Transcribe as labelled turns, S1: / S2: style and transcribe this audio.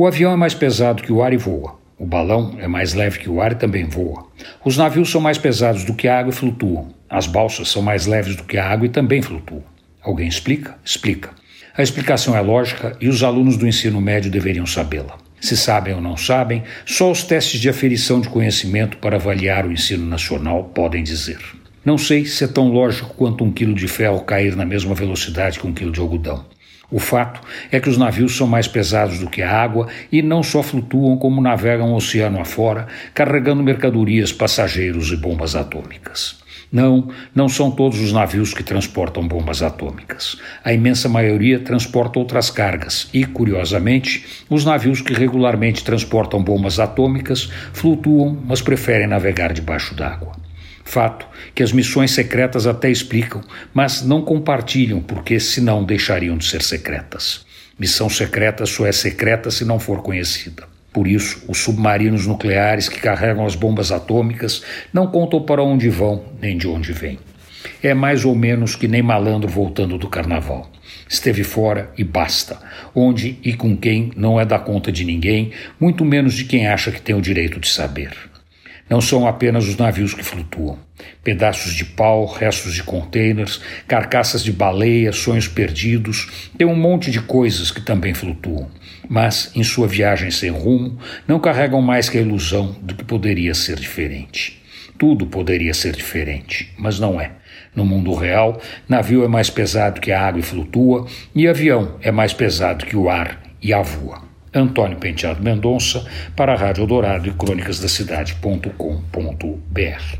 S1: O avião é mais pesado que o ar e voa. O balão é mais leve que o ar e também voa. Os navios são mais pesados do que a água e flutuam. As balsas são mais leves do que a água e também flutuam. Alguém explica? Explica. A explicação é lógica e os alunos do ensino médio deveriam sabê-la. Se sabem ou não sabem, só os testes de aferição de conhecimento para avaliar o ensino nacional podem dizer. Não sei se é tão lógico quanto um quilo de ferro cair na mesma velocidade que um quilo de algodão. O fato é que os navios são mais pesados do que a água e não só flutuam, como navegam o oceano afora, carregando mercadorias, passageiros e bombas atômicas. Não, não são todos os navios que transportam bombas atômicas. A imensa maioria transporta outras cargas e, curiosamente, os navios que regularmente transportam bombas atômicas flutuam, mas preferem navegar debaixo d'água. Fato que as missões secretas até explicam, mas não compartilham porque senão deixariam de ser secretas. Missão secreta só é secreta se não for conhecida. Por isso, os submarinos nucleares que carregam as bombas atômicas não contam para onde vão nem de onde vêm. É mais ou menos que nem malandro voltando do carnaval. Esteve fora e basta. Onde e com quem não é da conta de ninguém, muito menos de quem acha que tem o direito de saber. Não são apenas os navios que flutuam. Pedaços de pau, restos de containers, carcaças de baleia, sonhos perdidos, tem um monte de coisas que também flutuam. Mas, em sua viagem sem rumo, não carregam mais que a ilusão do que poderia ser diferente. Tudo poderia ser diferente, mas não é. No mundo real, navio é mais pesado que a água e flutua, e avião é mais pesado que o ar e a voa. Antônio Penteado Mendonça, para a Rádio Dourado e Crônicas da Cidade.com.br.